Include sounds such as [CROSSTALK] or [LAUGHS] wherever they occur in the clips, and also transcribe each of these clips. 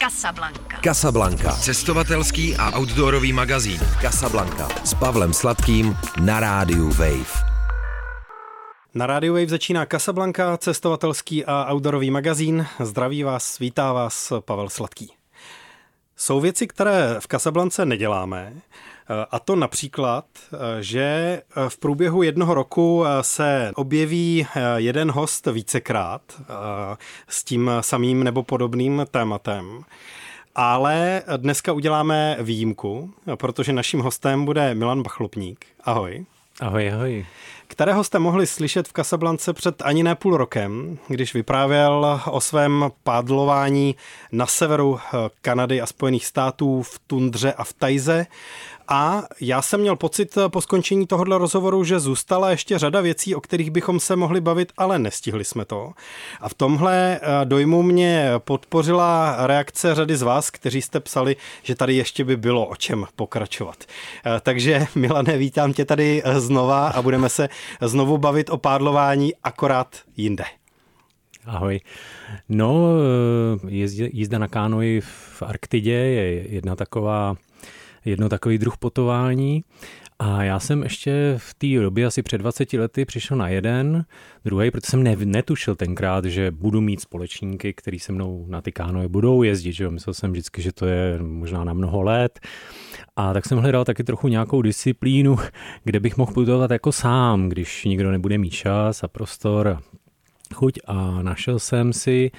Casablanca. Casablanca. Cestovatelský a outdoorový magazín. Casablanca. S Pavlem Sladkým na rádiu Wave. Na Radio Wave začíná Casablanca, cestovatelský a outdoorový magazín. Zdraví vás, vítá vás Pavel Sladký. Jsou věci, které v Casablance neděláme, a to například, že v průběhu jednoho roku se objeví jeden host vícekrát s tím samým nebo podobným tématem. Ale dneska uděláme výjimku, protože naším hostem bude Milan Bachlopník. Ahoj. Ahoj, ahoj kterého jste mohli slyšet v Kasablance před ani ne půl rokem, když vyprávěl o svém pádlování na severu Kanady a Spojených států v tundře a v Tajze a já jsem měl pocit po skončení tohohle rozhovoru, že zůstala ještě řada věcí, o kterých bychom se mohli bavit, ale nestihli jsme to. A v tomhle eh, dojmu mě podpořila reakce řady z vás, kteří jste psali, že tady ještě by bylo o čem pokračovat. Eh, takže [LAUGHS] Milane, vítám tě tady eh, znova a budeme se znovu bavit o pádlování akorát jinde. Ahoj. No, jízda na kánoji v Arktidě je jedna taková jedno takový druh potování. A já jsem ještě v té době, asi před 20 lety, přišel na jeden, druhý, protože jsem ne, netušil tenkrát, že budu mít společníky, který se mnou na ty kánoje budou jezdit. Že? Myslel jsem vždycky, že to je možná na mnoho let. A tak jsem hledal taky trochu nějakou disciplínu, kde bych mohl putovat jako sám, když nikdo nebude mít čas a prostor chuť a našel jsem si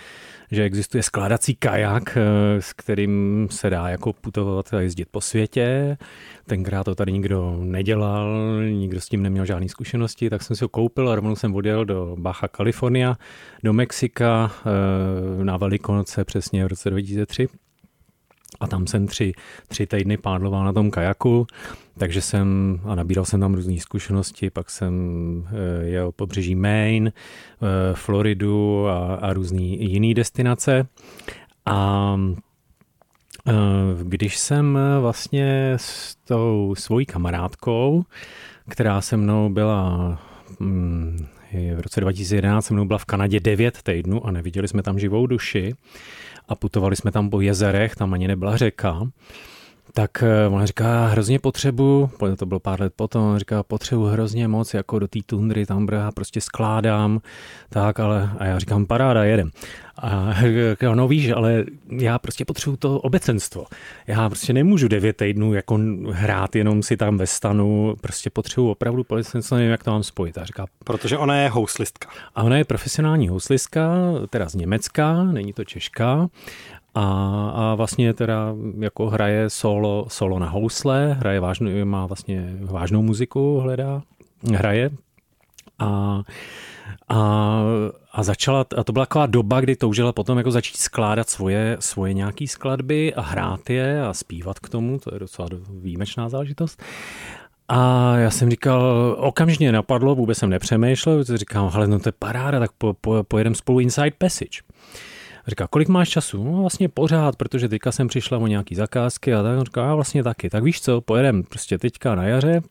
že existuje skládací kajak, eh, s kterým se dá jako putovat a jezdit po světě. Tenkrát to tady nikdo nedělal, nikdo s tím neměl žádné zkušenosti, tak jsem si ho koupil a rovnou jsem odjel do Baja California, do Mexika eh, na Velikonoce přesně v roce 2003 a tam jsem tři, tři týdny pádloval na tom kajaku, takže jsem a nabíral jsem tam různé zkušenosti, pak jsem eh, jel pobřeží Maine, eh, Floridu a, a různé jiné destinace. A eh, když jsem vlastně s tou svojí kamarádkou, která se mnou byla hm, v roce 2011 se mnou byla v Kanadě 9 týdnů a neviděli jsme tam živou duši, a putovali jsme tam po jezerech, tam ani nebyla řeka, tak eh, ona říká, hrozně potřebu, to bylo pár let potom, on říká, potřebu hrozně moc jako do té tundry, tam brá, prostě skládám, tak, ale, a já říkám, paráda, jedem. A [LAUGHS] říká, no víš, ale já prostě potřebuju to obecenstvo. Já prostě nemůžu devět týdnů jako hrát jenom si tam ve stanu, prostě potřebuju opravdu obecenstvo, nevím, jak to mám spojit. A říká, Protože ona je houslistka. A ona je profesionální houslistka, teda z Německa, není to Češka. A, a vlastně teda jako hraje solo, solo na housle, hraje vážnou, má vlastně vážnou muziku, hledá, hraje. A, a, a začala, a to byla taková doba, kdy toužila potom jako začít skládat svoje, svoje nějaký skladby a hrát je a zpívat k tomu, to je docela výjimečná záležitost. A já jsem říkal, okamžitě napadlo, vůbec jsem nepřemýšlel, říkám, hele, no to je paráda, tak po, po, pojedeme spolu Inside Passage. Říká, kolik máš času? No vlastně pořád, protože teďka jsem přišla o nějaký zakázky a tak. On říká, a vlastně taky. Tak víš co, pojedem prostě teďka na jaře,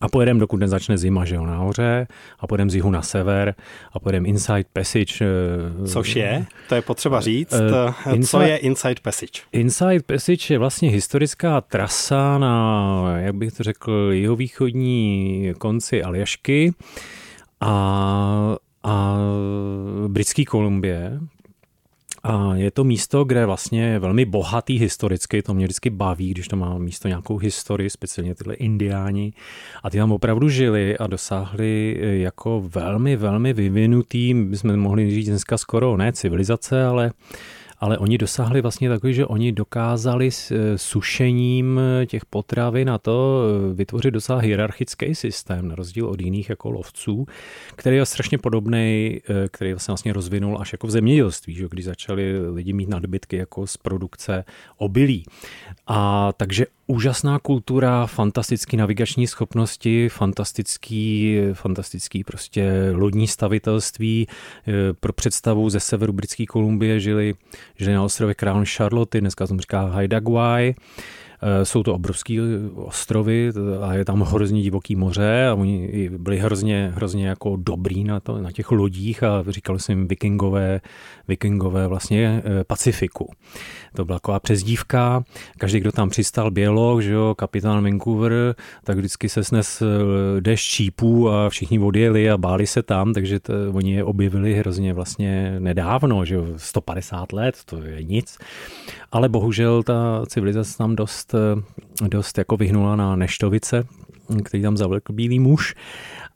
a pojedeme, dokud nezačne zima, že jo, nahoře, a pojedeme z jihu na sever, a pojedeme Inside Passage. Eh, Což je? To je potřeba říct. Uh, inside, Co je Inside Passage? Inside Passage je vlastně historická trasa na, jak bych to řekl, jihovýchodní konci Aljašky a, a britský Kolumbie, a je to místo, kde vlastně je velmi bohatý historicky, to mě vždycky baví, když to má místo nějakou historii, speciálně tyhle indiáni. A ty tam opravdu žili a dosáhli eh, jako velmi, velmi vyvinutý, bychom mohli říct dneska skoro ne civilizace, ale ale oni dosáhli vlastně takový, že oni dokázali s eh, sušením eh, těch potravin na to eh, vytvořit docela hierarchický systém, na rozdíl od jiných jako lovců, který je strašně podobný, který se vlastně rozvinul až jako v zemědělství, že když začali lidi mít nadbytky jako z produkce obilí. A takže úžasná kultura, fantastický navigační schopnosti, fantastický, fantastický prostě lodní stavitelství. Pro představu ze severu Britské Kolumbie žili, žili na ostrově Crown Charlotte, dneska tomu říká Haida Gwaii jsou to obrovské ostrovy a je tam hrozně divoký moře a oni byli hrozně, hrozně jako dobrý na, to, na těch lodích a říkali jsem jim vikingové, vikingové vlastně eh, Pacifiku. To byla taková přezdívka. Každý, kdo tam přistal, bělo, že jo, kapitán Vancouver, tak vždycky se snes eh, dešť čípů a všichni odjeli a báli se tam, takže to, oni je objevili hrozně vlastně nedávno, že jo, 150 let, to je nic. Ale bohužel ta civilizace tam dost, eh, dost jako vyhnula na neštovice, který tam zavlekl bílý muž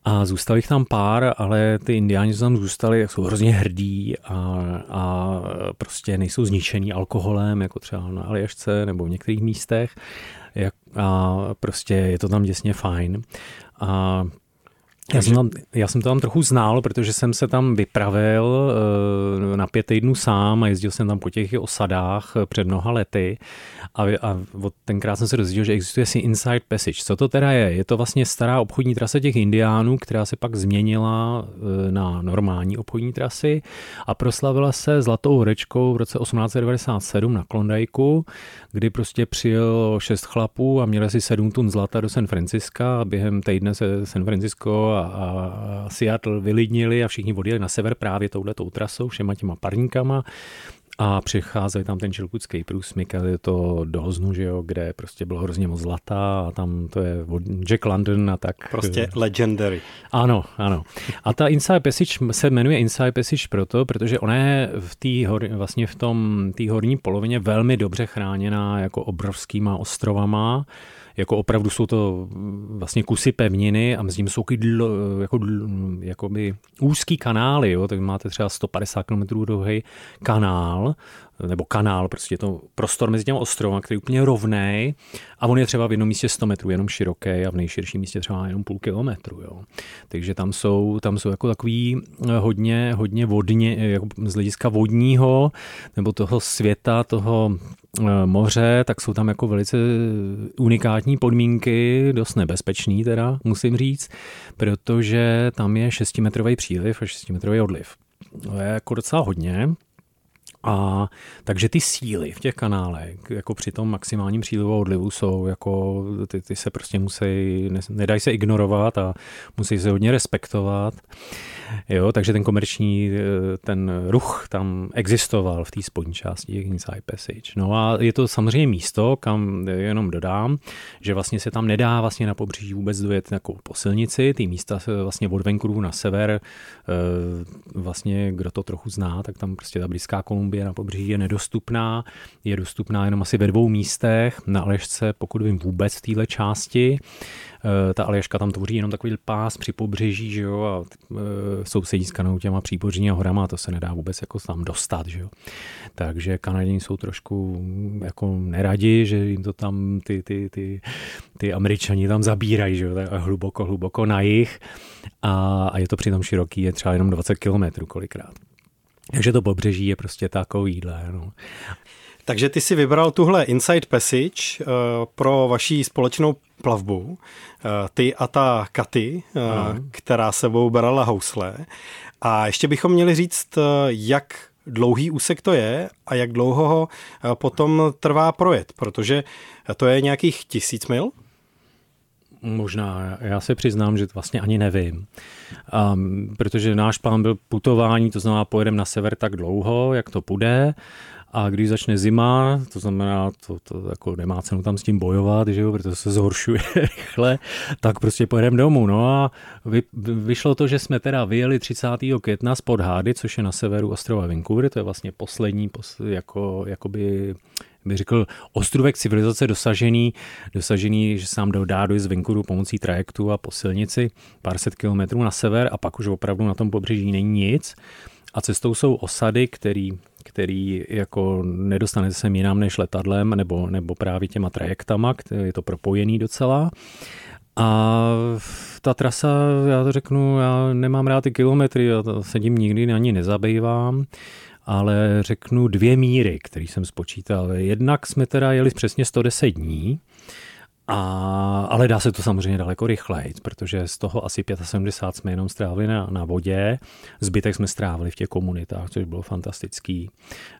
a zůstalo jich tam pár, ale ty indiáni, co tam zůstali, jsou hrozně hrdí a, a prostě nejsou zničený alkoholem, jako třeba na Aljašce nebo v některých místech. A prostě je to tam děsně fajn. A já jsem, tam, já jsem to tam trochu znal, protože jsem se tam vypravil eh, na pět týdnů sám a jezdil jsem tam po těch osadách eh, před mnoha lety a, a tenkrát jsem se dozvěděl, že existuje si Inside Passage. Co to teda je? Je to vlastně stará obchodní trasa těch indiánů, která se pak změnila eh, na normální obchodní trasy a proslavila se Zlatou horečkou v roce 1897 na Klondajku, kdy prostě přijel šest chlapů a měli si sedm tun zlata do San Francisca a během týdne se San Francisco a, a Seattle vylidnili a všichni odjeli na sever právě touhletou trasou, všema těma parníkama a přicházeli tam ten čilkutský průsmyk a je to do Hoznu, že jo, kde prostě bylo hrozně moc zlata a tam to je Jack London a tak. Prostě [LAUGHS] legendary. Ano, ano. A ta Inside Passage se jmenuje Inside Passage proto, protože ona je v té hor, vlastně v tom té horní polovině velmi dobře chráněná jako obrovskýma ostrovama, jako opravdu jsou to vlastně kusy pevniny a mezi nimi jsou dl, jako, jakoby úzký kanály, jo, tak máte třeba 150 km dlouhý kanál, nebo kanál, prostě je to prostor mezi těmi ostrovy, který je úplně rovný a on je třeba v jednom místě 100 metrů jenom široký a v nejširším místě třeba jenom půl kilometru. Jo. Takže tam jsou, tam jsou jako takový eh, hodně, hodně vodně, jako z hlediska vodního nebo toho světa, toho eh, moře, tak jsou tam jako velice unikátní podmínky, dost nebezpečný teda, musím říct, protože tam je 6-metrový příliv a 6-metrový odliv. To je jako docela hodně. A takže ty síly v těch kanálech, jako při tom maximálním přílivu a odlivu jsou, jako ty, ty se prostě musí, ne, nedají se ignorovat a musí se hodně respektovat. Jo, takže ten komerční, eh, ten ruch tam existoval v té spodní části Inside Passage. No a je to samozřejmě místo, kam jenom dodám, že vlastně se tam nedá vlastně na pobřeží vůbec dojet jako po silnici, ty místa vlastně od Vancouveru na sever, eh, vlastně kdo to trochu zná, tak tam prostě ta blízká Kolumbie na pobřeží je nedostupná, je dostupná jenom asi ve dvou místech, na Alešce, pokud vím vůbec v téhle části, Eh, ta Aljaška tam tvoří jenom takový pás při pobřeží, že jo, a eh, sousedí s Kanadou těma přípořní a horama to se nedá vůbec jako tam dostat, že jo. Takže Kanaděni jsou trošku jako neradi, že jim to tam ty, ty, ty, ty Američani tam zabírají, že jo, tak hluboko, hluboko na jich a, a je to přitom široký, je třeba jenom 20 kilometrů kolikrát. Takže to pobřeží je prostě takovýhle. No. Takže ty si vybral tuhle Inside Passage uh, pro vaší společnou plavbu. Uh, ty a ta Katy, uh, která sebou brala housle. A ještě bychom měli říct, uh, jak dlouhý úsek to je a jak dlouho ho potom trvá projet, protože to je nějakých tisíc mil? Možná, já se přiznám, že vlastně ani nevím. Um, protože náš plán byl putování, to znamená pojedeme na sever tak dlouho, jak to půjde a když začne zima, to znamená, to, to jako nemá cenu tam s tím bojovat, že jo, protože se zhoršuje [LAUGHS] rychle, tak prostě pojedeme domů. No a vy, vyšlo to, že jsme teda vyjeli 30. května z Podhády, což je na severu ostrova Vancouver, to je vlastně poslední, pos, jako, jakoby bych řekl, ostrůvek civilizace dosažený, dosažený, že se nám dá dojít z Vancouveru pomocí trajektu a po silnici pár set kilometrů na sever a pak už opravdu na tom pobřeží není nic. A cestou jsou osady, který, který jako nedostane se jinam než letadlem nebo, nebo právě těma trajektama, je to propojený docela. A ta trasa, já to řeknu, já nemám rád ty kilometry, já sedím nikdy na ní nezabývám, ale řeknu dvě míry, které jsem spočítal. Jednak jsme teda jeli přesně 110 dní, a, ale dá se to samozřejmě daleko rychleji, protože z toho asi 75 jsme jenom strávili na, na vodě, zbytek jsme strávili v těch komunitách, což bylo fantastický.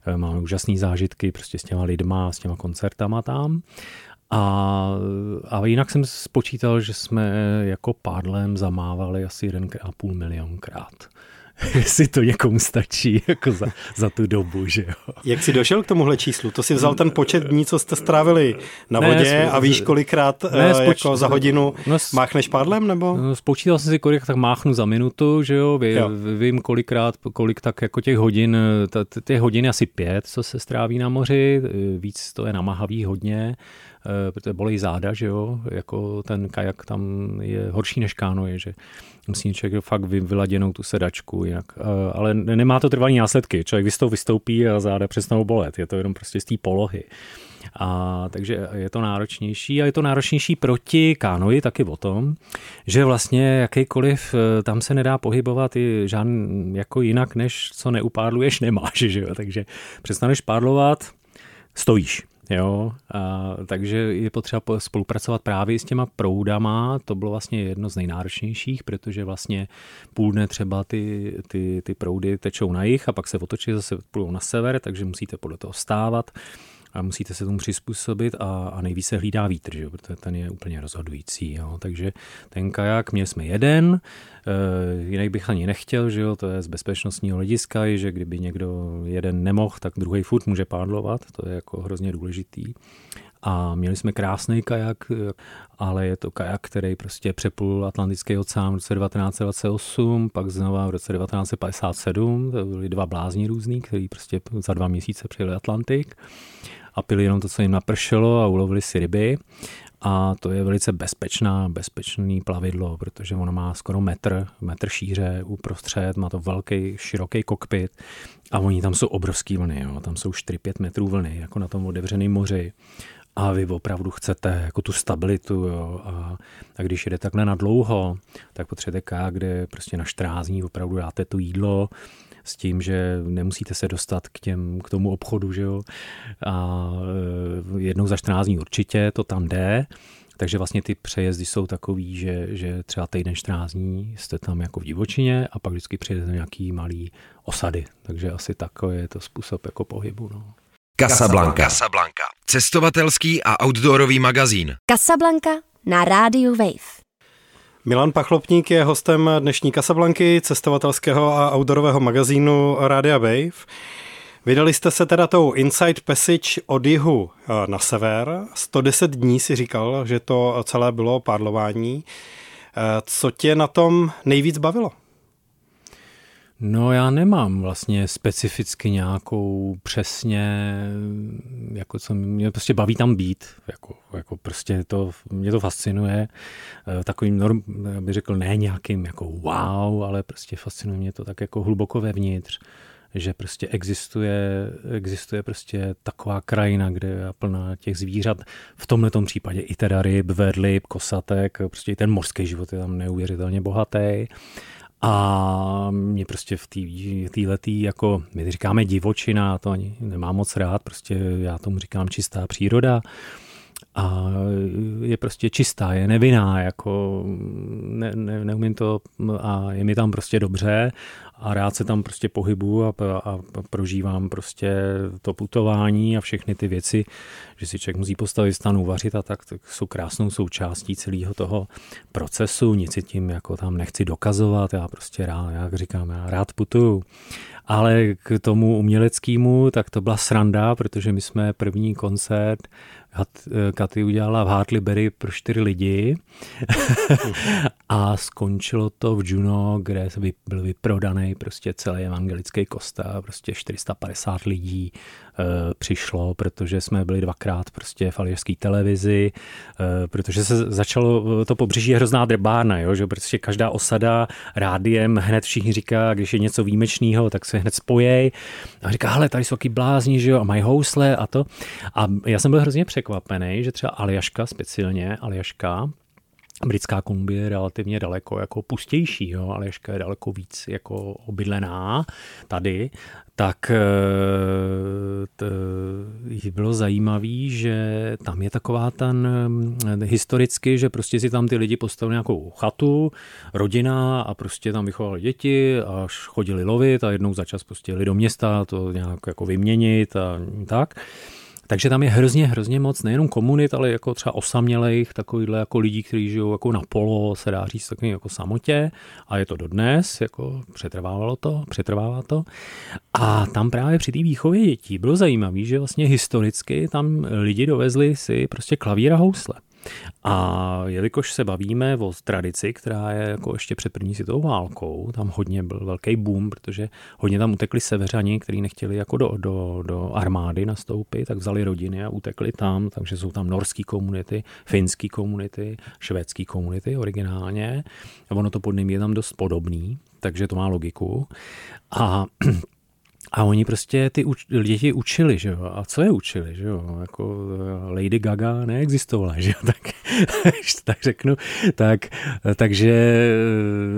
E, máme úžasné zážitky prostě s těma lidma, s těma koncertama tam. A, a jinak jsem spočítal, že jsme jako pádlem zamávali asi 1,5 milion krát. [LAUGHS] jestli to někomu stačí jako za, za tu dobu, že jo. Jak jsi došel k tomuhle číslu? To si vzal ten počet dní, co jste strávili na vodě ne, a víš, kolikrát ne, spoč... jako za hodinu no, máchneš pádlem, nebo? No, spočítal jsem si, kolik tak máchnu za minutu, že jo, Ví, jo. vím kolikrát, kolik tak jako těch hodin, těch hodin asi pět, co se stráví na moři, víc to je namahavý hodně, Eh, protože bolí záda, že jo, jako ten kajak tam je horší než je, že musí člověk fakt vyladěnou tu sedačku, jinak, eh, ale nemá to trvalý následky, člověk vystou vystoupí a záda přestanou bolet, je to jenom prostě z té polohy. A takže je to náročnější a je to náročnější proti kánoji taky o tom, že vlastně jakýkoliv, eh, tam se nedá pohybovat i žádný, jako jinak, než co neupádluješ, nemáš, že jo? takže přestaneš pádlovat, stojíš. Jo, a, takže je potřeba spolupracovat právě s těma proudama, to bylo vlastně jedno z nejnáročnějších, protože vlastně půl dne třeba ty, ty, ty proudy tečou na jich a pak se otočí zase půjdou na sever, takže musíte podle toho stávat a musíte se tomu přizpůsobit a, a nejvíce hlídá vítr, že? protože ten je úplně rozhodující. Jo? Takže ten kajak, měli jsme jeden, e, jinak bych ani nechtěl, že jo? to je z bezpečnostního hlediska, že kdyby někdo jeden nemohl, tak druhý furt může pádlovat, to je jako hrozně důležitý. A měli jsme krásný kajak, ale je to kajak, který prostě přeplul Atlantický oceán v roce 1928, pak znova v roce 1957, to byly dva blázni různý, který prostě za dva měsíce přijeli Atlantik a pili jenom to, co jim napršelo a ulovili si ryby. A to je velice bezpečná, bezpečný plavidlo, protože ono má skoro metr, metr šíře uprostřed, má to velký, široký kokpit a oni tam jsou obrovský vlny, jo. tam jsou 4-5 metrů vlny, jako na tom otevřeném moři a vy opravdu chcete jako tu stabilitu jo, a, a když jede takhle na dlouho, tak potřebujete kajak, kde prostě na 14 dní opravdu dáte to jídlo, s tím, že nemusíte se dostat k, těm, k tomu obchodu, že jo. A e, jednou za 14 dní určitě to tam jde, takže vlastně ty přejezdy jsou takový, že, že třeba týden 14 dní jste tam jako v divočině a pak vždycky přijedete nějaký malý osady. Takže asi takový je to způsob jako pohybu. No. Casablanca. Casablanca. Cestovatelský a outdoorový magazín. Casablanca na rádiu Wave. Milan Pachlopník je hostem dnešní Kasablanky, cestovatelského a outdoorového magazínu Rádia Wave. Vydali jste se teda tou Inside Passage od jihu eh, na sever. 110 dní si říkal, že to celé bylo pádlování. Eh, co tě na tom nejvíc bavilo? No já nemám vlastně specificky nějakou přesně, jako co mě prostě baví tam být, jako, jako prostě to, mě to fascinuje, eh, takovým norm, bych řekl ne nějakým jako wow, ale prostě fascinuje mě to tak jako hluboko vevnitř, že prostě existuje, existuje prostě taková krajina, kde je plná těch zvířat, v tomhle případě i teda ryb, vedlib, kosatek, prostě i ten mořský život je tam neuvěřitelně bohatý a mě prostě v té letý, jako my říkáme divočina, to ani nemám moc rád, prostě já tomu říkám čistá příroda a je prostě čistá, je nevinná, jako ne, ne, neumím to a je mi tam prostě dobře a rád se tam prostě pohybu a, a prožívám prostě to putování a všechny ty věci, že si člověk musí postavit stanu, vařit a tak, tak jsou krásnou součástí celého toho procesu, nic si tím jako tam nechci dokazovat, já prostě rád, jak říkám, já rád putuju. Ale k tomu uměleckému, tak to byla sranda, protože my jsme první koncert Katy udělala v Hartleyberry pro čtyři lidi. [LAUGHS] A skončilo to v Juno, kde byl vyprodaný prostě celý evangelický kostel, prostě 450 lidí e, přišlo, protože jsme byli dvakrát prostě v alžírské televizi, e, protože se začalo, to pobřeží hrozná drbárna, jo, že prostě každá osada rádiem hned všichni říká, když je něco výjimečného, tak se hned spojej. A říká, hele, tady jsou taky blázni, že jo, a mají housle a to. A já jsem byl hrozně překvapený, že třeba Aljaška speciálně, Aljaška, Britská Kolumbie je relativně daleko jako pustější, jo, Aljaška je daleko víc jako obydlená tady, tak eh, t, bylo zajímavé, že tam je taková ten eh, historicky, že prostě si tam ty lidi postavili nějakou chatu, rodina a prostě tam vychovali děti a chodili lovit a jednou za čas prostě jeli do města to nějak jako vyměnit a tak Takže tam je hrozně, hrozně moc nejenom komunit, ale jako třeba osamělejch, takovýhle jako lidí, kteří žijou jako na polo, se dá říct takový jako samotě a je to dodnes, jako přetrvávalo to, přetrvává to. A tam právě při té výchově dětí bylo zajímavé, že vlastně historicky tam lidi dovezli si prostě klavír a housle. A jelikož se bavíme o tradici, která je jako ještě před první světovou válkou, tam hodně byl velký boom, protože hodně tam utekli severani, kteří nechtěli jako do, do, do armády nastoupit, tak vzali rodiny a utekli tam, takže jsou tam norský komunity, finský komunity, švédský komunity originálně. A ono to pod ním je tam dost podobný, takže to má logiku. A a oni prostě ty uč, děti učili, že jo. A co je učili, že jo? Jako eh, Lady Gaga neexistovala, že jo. [LAUGHS] Tak, tak řeknu. Tak, takže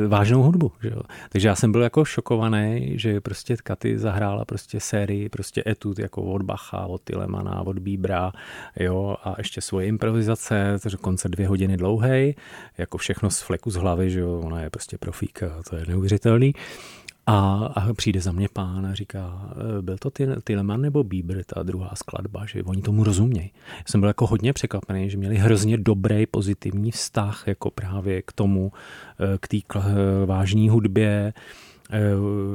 eh, vážnou hudbu, že jo. Takže já jsem byl jako šokovaný, že prostě Katy zahrála prostě sérii, prostě etud jako od Bacha, od Tilemana, od Bíbra, jo. A ještě svoje improvizace, to konce dvě hodiny dlouhý, jako všechno z fleku z hlavy, že jo. Ona je prostě profíka, to je neuvěřitelný. A, a přijde za mě pán a říká, e, byl to Tileman nebo Bieber, ta druhá skladba, že oni tomu rozumějí. Jsem byl jako hodně překvapený, že měli hrozně dobrý, pozitivní vztah jako právě k tomu, e, k té vážné hudbě, e,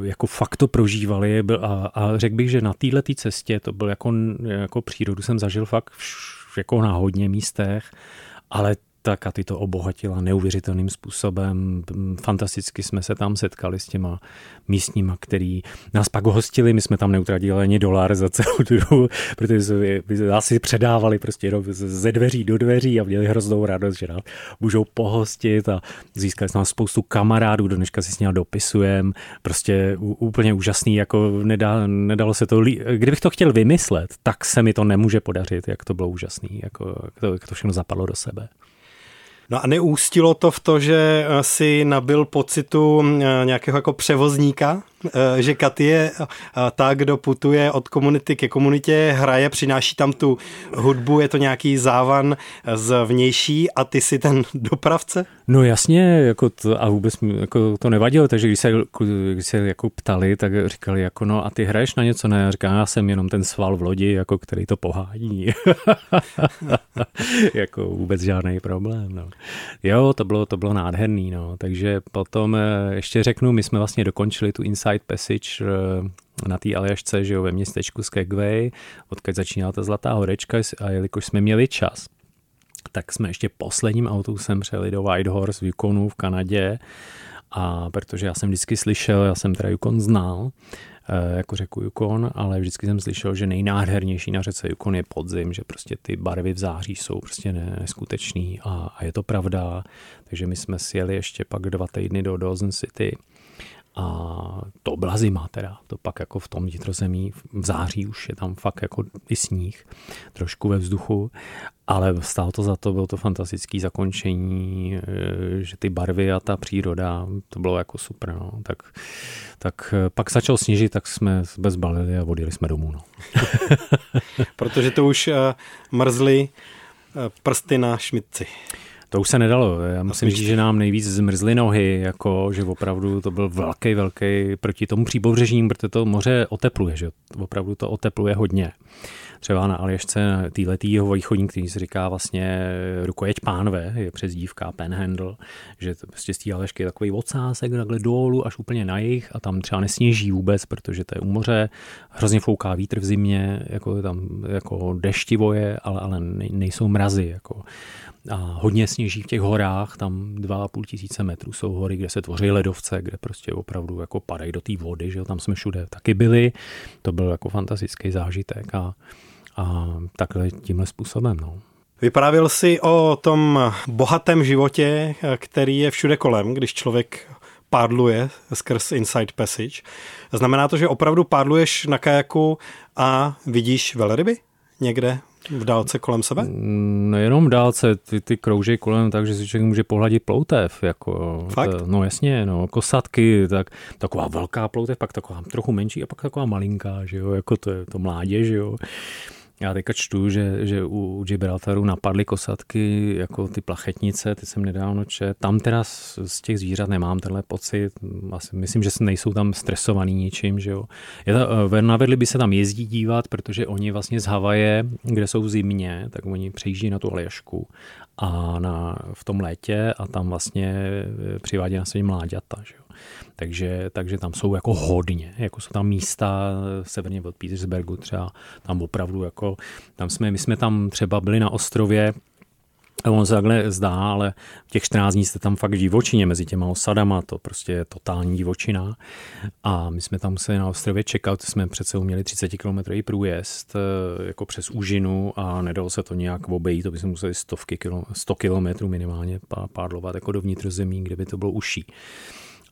jako fakt to prožívali a, a řekl bych, že na této cestě to byl jako, jako přírodu jsem zažil fakt jako na hodně místech, ale tak a ty to obohatila neuvěřitelným způsobem. Fantasticky jsme se tam setkali s těma místníma, který nás pak hostili. My jsme tam neutratili ani dolar za celou dobu, protože nás si předávali prostě ze dveří do dveří a měli hroznou radost, že nás můžou pohostit a získali jsme spoustu kamarádů, do dneška si s ním dopisujeme. Prostě úplně úžasný, jako nedá, nedalo se to, kdybych to chtěl vymyslet, tak se mi to nemůže podařit, jak to bylo úžasný, jako, jak, to, jak to všechno zapadlo do sebe. No a neústilo to v to, že eh, si nabil pocitu eh, nějakého jako převozníka, že Katy je ta, kdo putuje od komunity ke komunitě, hraje, přináší tam tu hudbu, je to nějaký závan z vnější a ty si ten [LAUGHS] dopravce? No jasně, jako to, a vůbec jako to nevadilo, takže když se, když se jako ptali, tak říkali jako no a ty hraješ na něco, ne? Říká, já jsem jenom ten sval v lodi, jako který to pohání. [LAUGHS] jako vůbec žádný problém, no. Jo, to bylo, to bylo nádherný, no. Takže potom eh, ještě řeknu, my jsme vlastně dokončili tu Inside Passage eh, na té Aljašce, že jo, ve městečku Skagway, odkud začínala ta Zlatá horečka a jelikož jsme měli čas, tak jsme ještě posledním autobusem přeli do Whitehorse v Yukonu v Kanadě a protože já jsem vždycky slyšel, já jsem teda Yukon znal, Eh, jako řeku Yukon, ale vždycky jsem slyšel, že nejnádhernější na řece Yukon je podzim, že prostě ty barvy v září jsou prostě neskutečný a, a je to pravda. Takže my jsme sjeli ještě pak dva týdny do Dawson City a to byla zima teda, to pak jako v tom vnitrozemí, v září už je tam fakt jako i sníh, trošku ve vzduchu, ale stálo to za to, bylo to fantastické zakončení, eh, že ty barvy a ta příroda, to bylo jako super, no. tak, tak eh, pak začal sněžit, tak jsme bezbalili a odjeli jsme domů. No. [LAUGHS] Protože to už uh, mrzly prsty na šmitci. To už se nedalo. Já musím říct, že nám nejvíc zmrzly nohy, jako, že opravdu to byl velký, velký proti tomu příbouřežím, protože to moře otepluje, že opravdu to otepluje hodně. Třeba na Aljašce týhletý jeho východník, který se říká vlastně rukojeť pánve, je přes dívka Penhandle, že to prostě z té Aljašky je takový ocásek takhle dolů až úplně na jich a tam třeba nesněží vůbec, protože to je u moře, hrozně fouká vítr v zimě, jako tam jako deštivo je, ale, ale nejsou mrazy. Jako a hodně sněží v těch horách, tam 2,5 tisíce metrů jsou hory, kde se tvoří ledovce, kde prostě opravdu jako padají do té vody, že jo, tam jsme všude taky byli, to byl jako fantastický zážitek a, a takhle tímhle způsobem, no. Vyprávěl si o tom bohatém životě, který je všude kolem, když člověk pádluje skrz Inside Passage. Znamená to, že opravdu pádluješ na kajaku a vidíš velryby někde v dálce kolem sebe? Mm, nejenom v dálce, ty, ty krouží kolem tak, že si člověk může pohladit ploutev. Jako, Fakt? To, no jasně, no, kosatky, tak, taková velká ploutev, pak taková trochu menší a pak taková malinká, že jo, jako to je to mládě, že jo. Já teďka čtu, že, že u Gibraltaru napadly kosatky jako ty plachetnice, ty jsem nedávno čet. Tam teda z, z těch zvířat nemám tenhle pocit. Asi myslím, že nejsou tam stresovaný ničím. Že jo. Je ta, eh, navedli by se tam jezdí dívat, protože oni vlastně z Havaje, kde jsou v zimě, tak oni přejíždí na tu Aljašku a na, v tom létě a tam vlastně eh, přivádí na své mláďata. Že jo. Takže, takže tam jsou jako hodně, jako jsou tam místa severně od Petersbergu třeba, tam opravdu jako, tam jsme, my jsme tam třeba byli na ostrově, On se takhle zdá, ale těch 14 dní jste tam fakt divočině mezi těma osadama, to prostě je totální divočina. A my jsme tam museli na ostrově čekat, jsme přece měli 30 km průjezd eh, jako přes úžinu a nedalo se to nějak obejít, to by se museli stovky kilo, 100 km minimálně pádlovat jako do vnitrozemí, kde by to bylo uší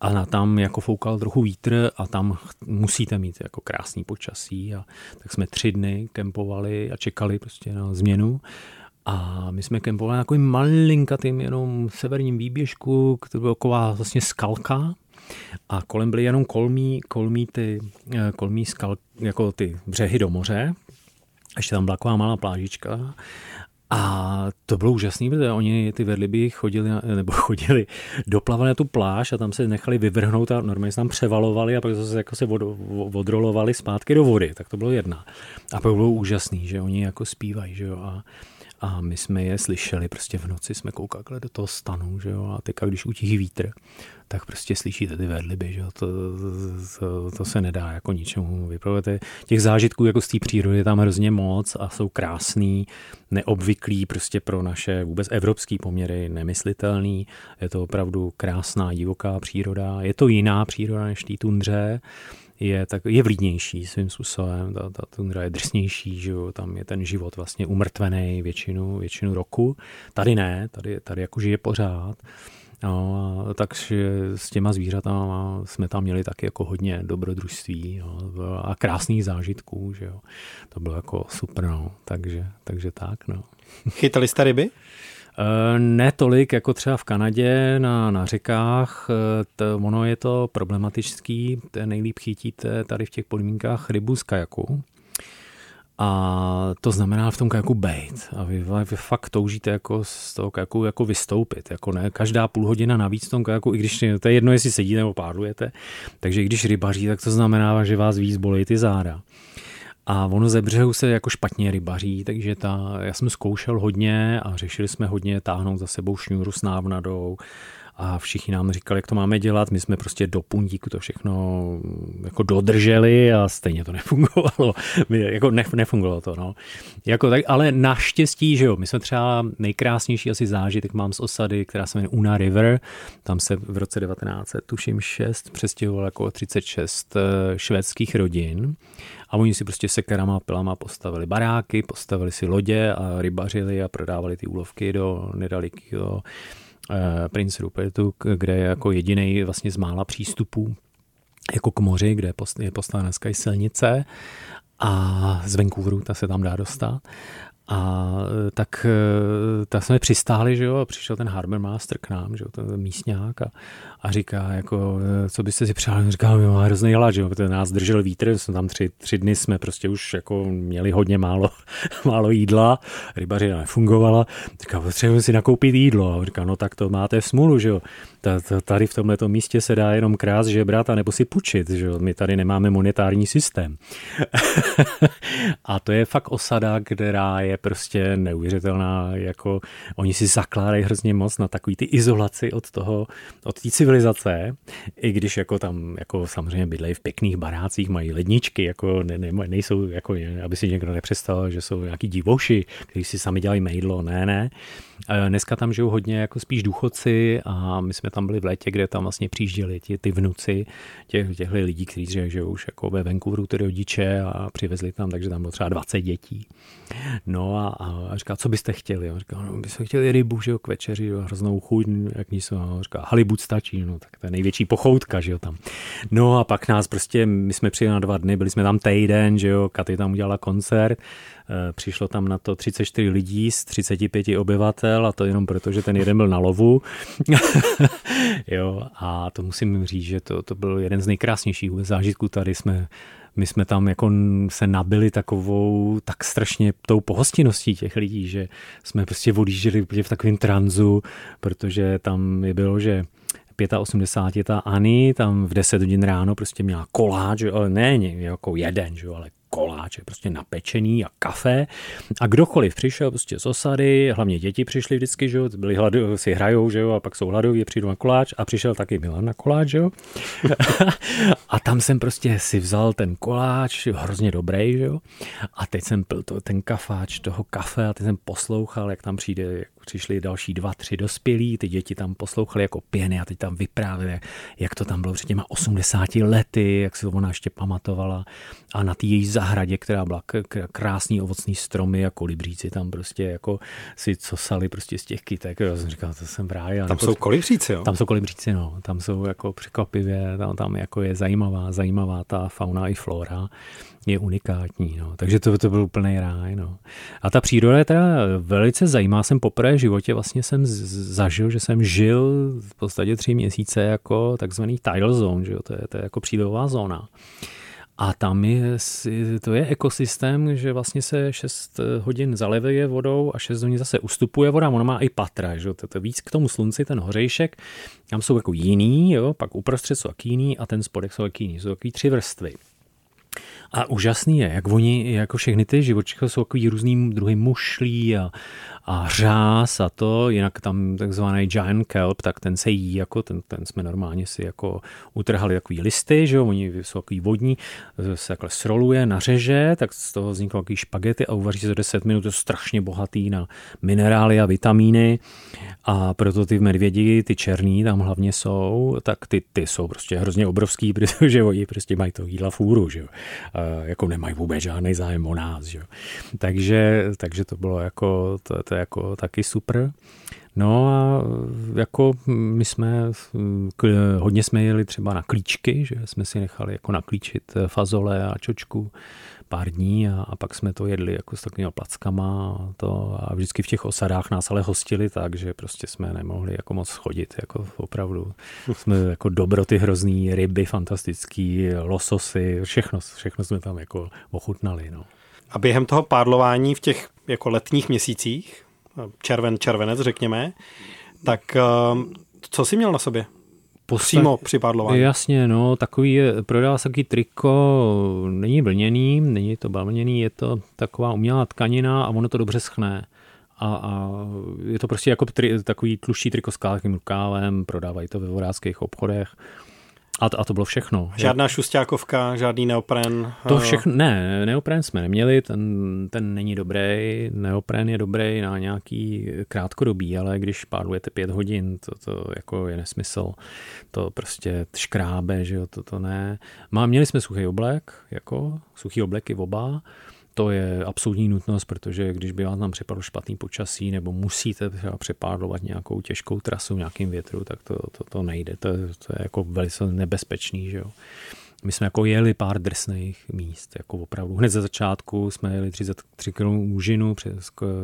a tam jako foukal trochu vítr a tam musíte mít jako krásný počasí a tak jsme tři dny kempovali a čekali prostě na změnu. A my jsme kempovali na takovým malinkatým jenom severním výběžku, který byl taková vlastně skalka, a kolem byly jenom kolmí, kolmí, ty, eh, kolmí skal, jako ty břehy do moře. Ještě tam byla taková malá plážička a to bylo úžasné, protože oni ty vedliby chodili, nebo [LAUGHS] chodili, doplavali na tu pláž a tam se nechali vyvrhnout a normálně se tam převalovali a pak zase jako se od, odrolovali zpátky do vody, tak to bylo jedna. A pak bylo úžasný, že oni jako zpívají, že jo, a a my jsme je slyšeli, prostě v noci jsme koukali do toho stanu, že jo, a teďka, když utíhí vítr, tak prostě slyšíte ty vedliby, že jo, to, to, to, se nedá jako ničemu vyprovovat. Těch zážitků jako z té přírody je tam hrozně moc a jsou krásný, neobvyklý prostě pro naše vůbec evropský poměry nemyslitelný. Je to opravdu krásná divoká příroda, je to jiná příroda než té tundře, je, tak, je vlídnější svým způsobem, ta, ta tundra je drsnější, že jo? tam je ten život vlastně umrtvený většinu, většinu roku. Tady ne, tady, tady jako žije pořád. No, takže s těma zvířatama jsme tam měli taky jako hodně dobrodružství jo, a krásných zážitků, že jo. To bylo jako super, no. takže, takže tak, no. Chytali jste ryby? Eh, ne tolik jako třeba v Kanadě na, na řekách, eh, to, ono je to problematický, to nejlíp chytíte tady v těch podmínkách rybu z kajaku. A to znamená v tom kajaku bejt. A vy, vy fakt toužíte jako z toho kajaku jako vystoupit. Jako ne, každá půl hodina navíc v tom kajaku, i když to je jedno, jestli sedíte nebo pádlujete. Takže když rybaří, tak to znamená, že vás víc bolí ty záda. A ono ze břehu se jako špatně rybaří, takže ta, já jsem zkoušel hodně a řešili jsme hodně táhnout za sebou šňůru s návnadou a všichni nám říkali, jak to máme dělat. My jsme prostě do puntíku to všechno jako dodrželi a stejně to [LAUGHS] nefungovalo. jako ne, nefungovalo to, no. Jako tak, ale naštěstí, že jo, my jsme třeba nejkrásnější asi zážitek mám z osady, která se jmenuje Una River. Tam se v roce 19, tuším 6, přestěhovalo jako 36 eh, švédských rodin a oni si prostě sekerama a pilama postavili baráky, postavili si lodě a rybařili a prodávali ty úlovky do nedalekého Eh, Prince Rupertu, kde je jako jediný vlastně z mála přístupů jako k moři, kde je postavena dneska silnice a z Vancouveru ta se tam dá dostat. A e, tak, e, tak jsme přistáli, že jo, a přišel ten Harbor Master k nám, že jo, ten místňák a, a říká, jako, e, co byste si přáli, říká, jo, má hrozný hlad, že jo, protože nás držel vítr, jsme tam tři, tři dny jsme prostě už jako měli hodně málo, [LAUGHS] málo jídla, rybařina nefungovala, říká, potřebujeme si nakoupit jídlo, a říká, no tak to máte smůlu, že jo, tady v tomto místě se dá jenom krás žebrat a nebo si půjčit, že jo? my tady nemáme monetární systém. [LAUGHS] a to je fakt osada, která je prostě neuvěřitelná, jako oni si zakládají hrozně moc na takový ty izolaci od toho, od té civilizace, i když jako tam jako samozřejmě bydlejí v pěkných barácích, mají ledničky, jako ne, ne, nejsou, jako, aby si někdo nepřestal, že jsou nějaký divoši, kteří si sami dělají mejdlo, ne, ne. Dneska tam žijou hodně jako spíš důchodci a my jsme tam byli v létě, kde tam vlastně přijížděli ti, ty vnuci těch, těchto lidí, kteří žijou už jako ve Vancouveru, ty rodiče a přivezli tam, takže tam bylo třeba 20 dětí. No a, a říká, co byste chtěli? A říká, no, byste chtěli rybu, že jo, k večeři, jo, hroznou chuť, jak jsou. A říká, halibut stačí, no, tak to je největší pochoutka, že jo, tam. No a pak nás prostě, my jsme přijeli na dva dny, byli jsme tam týden, že jo, Katy tam udělala koncert, Eh, přišlo tam na to 34 lidí z 35 obyvatel a to jenom proto, že ten jeden byl na lovu. [LAUGHS] jo, a to musím říct, že to, to byl jeden z nejkrásnějších zážitků. Tady jsme my jsme tam jako se nabili takovou tak strašně tou pohostinností těch lidí, že jsme prostě odjížděli v takovém tranzu, protože tam je bylo, že 85 ta Ani tam v 10 hodin ráno prostě měla koláč, ale ne jako jeden, že, ale koláče, prostě napečený a kafe. A kdokoliv přišel prostě z osady, hlavně děti přišly vždycky, že jo, byli hladu, si hrajou, že jo, a pak jsou hladoví, přijdu na koláč a přišel taky Milan na koláč, že jo. [LAUGHS] a tam jsem prostě si vzal ten koláč, hrozně dobrý, že jo. A teď jsem pil to, ten kafáč toho kafe a teď jsem poslouchal, jak tam přijde, jak přišli další dva, tři dospělí, ty děti tam poslouchali jako pěny a teď tam vyprávěli, jak to tam bylo před těma 80 lety, jak se to ona ještě pamatovala a na té její zahradě, která byla krásný ovocný stromy a kolibříci tam prostě jako si cosali prostě z těch kytek. Já jsem říkal, to jsem v ráji. Tam jsou kolibříci, jo? Tam jsou kolibříci, no. Tam jsou jako překvapivě, tam, tam jako je zajímavá, zajímavá ta fauna i flora je unikátní. No. Takže to, to byl úplný ráj. No. A ta příroda je teda velice zajímá. Jsem poprvé životě vlastně jsem zažil, že jsem žil v podstatě tři měsíce jako takzvaný tidal zone, že jo? To, je, to je jako přídová zóna. A tam je, to je ekosystém, že vlastně se 6 hodin zalevuje vodou a 6 hodin zase ustupuje voda. Ona má i patra, že to, to víc k tomu slunci, ten hořejšek. Tam jsou jako jiný, jo? pak uprostřed jsou taky jiný a ten spodek jsou taky jiný. Jsou takový tři vrstvy. A úžasný je, jak oni, jako všechny ty živočichy jsou takový různý druhy mušlí a, a řáz a to, jinak tam takzvaný giant kelp, tak ten se jí, jako ten, ten jsme normálně si jako utrhali takový listy, že jo, oni jsou takový vodní, se takhle sroluje, nařeže, tak z toho vzniknou takový špagety a uvaří se za 10 minut, to je strašně bohatý na minerály a vitamíny a proto ty medvědi, ty černý tam hlavně jsou, tak ty, ty jsou prostě hrozně obrovský, [LAUGHS] protože oni prostě mají to jídla fůru, že jo. A jako nemají vůbec žádný zájem o nás, že jo. Takže, takže to bylo jako, to, to je jako taky super. No a jako my jsme, hodně jsme jeli třeba na klíčky, že jsme si nechali jako naklíčit fazole a čočku pár dní a, a pak jsme to jedli jako s takovými plackama a, to, a vždycky v těch osadách nás ale hostili tak, že prostě jsme nemohli jako moc chodit, jako opravdu jsme jako dobroty hrozný, ryby fantastický, lososy, všechno, všechno jsme tam jako ochutnali. No. A během toho pádlování v těch jako letních měsících, červen, červenec řekněme, tak ehm, co jsi měl na sobě? Přímo při pádlování. Jasně, no, takový je, prodal se takový triko, není vlněný, není to bavlněný, je to taková umělá tkanina a ono to dobře schne. A, a je to prostě jako tri, takový tlušší triko s rukávem, prodávají to ve vodáckých obchodech. A to, a to bylo všechno. Žádná šustákovka, žádný neopren? To všechno, ne, neopren jsme neměli, ten, ten není dobrý, neopren je dobrý na nějaký krátkodobí, ale když pádujete pět hodin, to, to jako je nesmysl, to prostě škrábe, že jo, to, to ne. Má, měli jsme suchý oblek, jako suchý obleky oba, to je absolutní nutnost, protože když by vám tam připadlo špatný počasí nebo musíte třeba přepádlovat nějakou těžkou trasu v nějakým větru, tak to, to, to nejde. To, to je jako velice nebezpečný. Že jo. My jsme jako jeli pár drsných míst, jako opravdu. Hned ze začátku jsme jeli 33 km úžinu,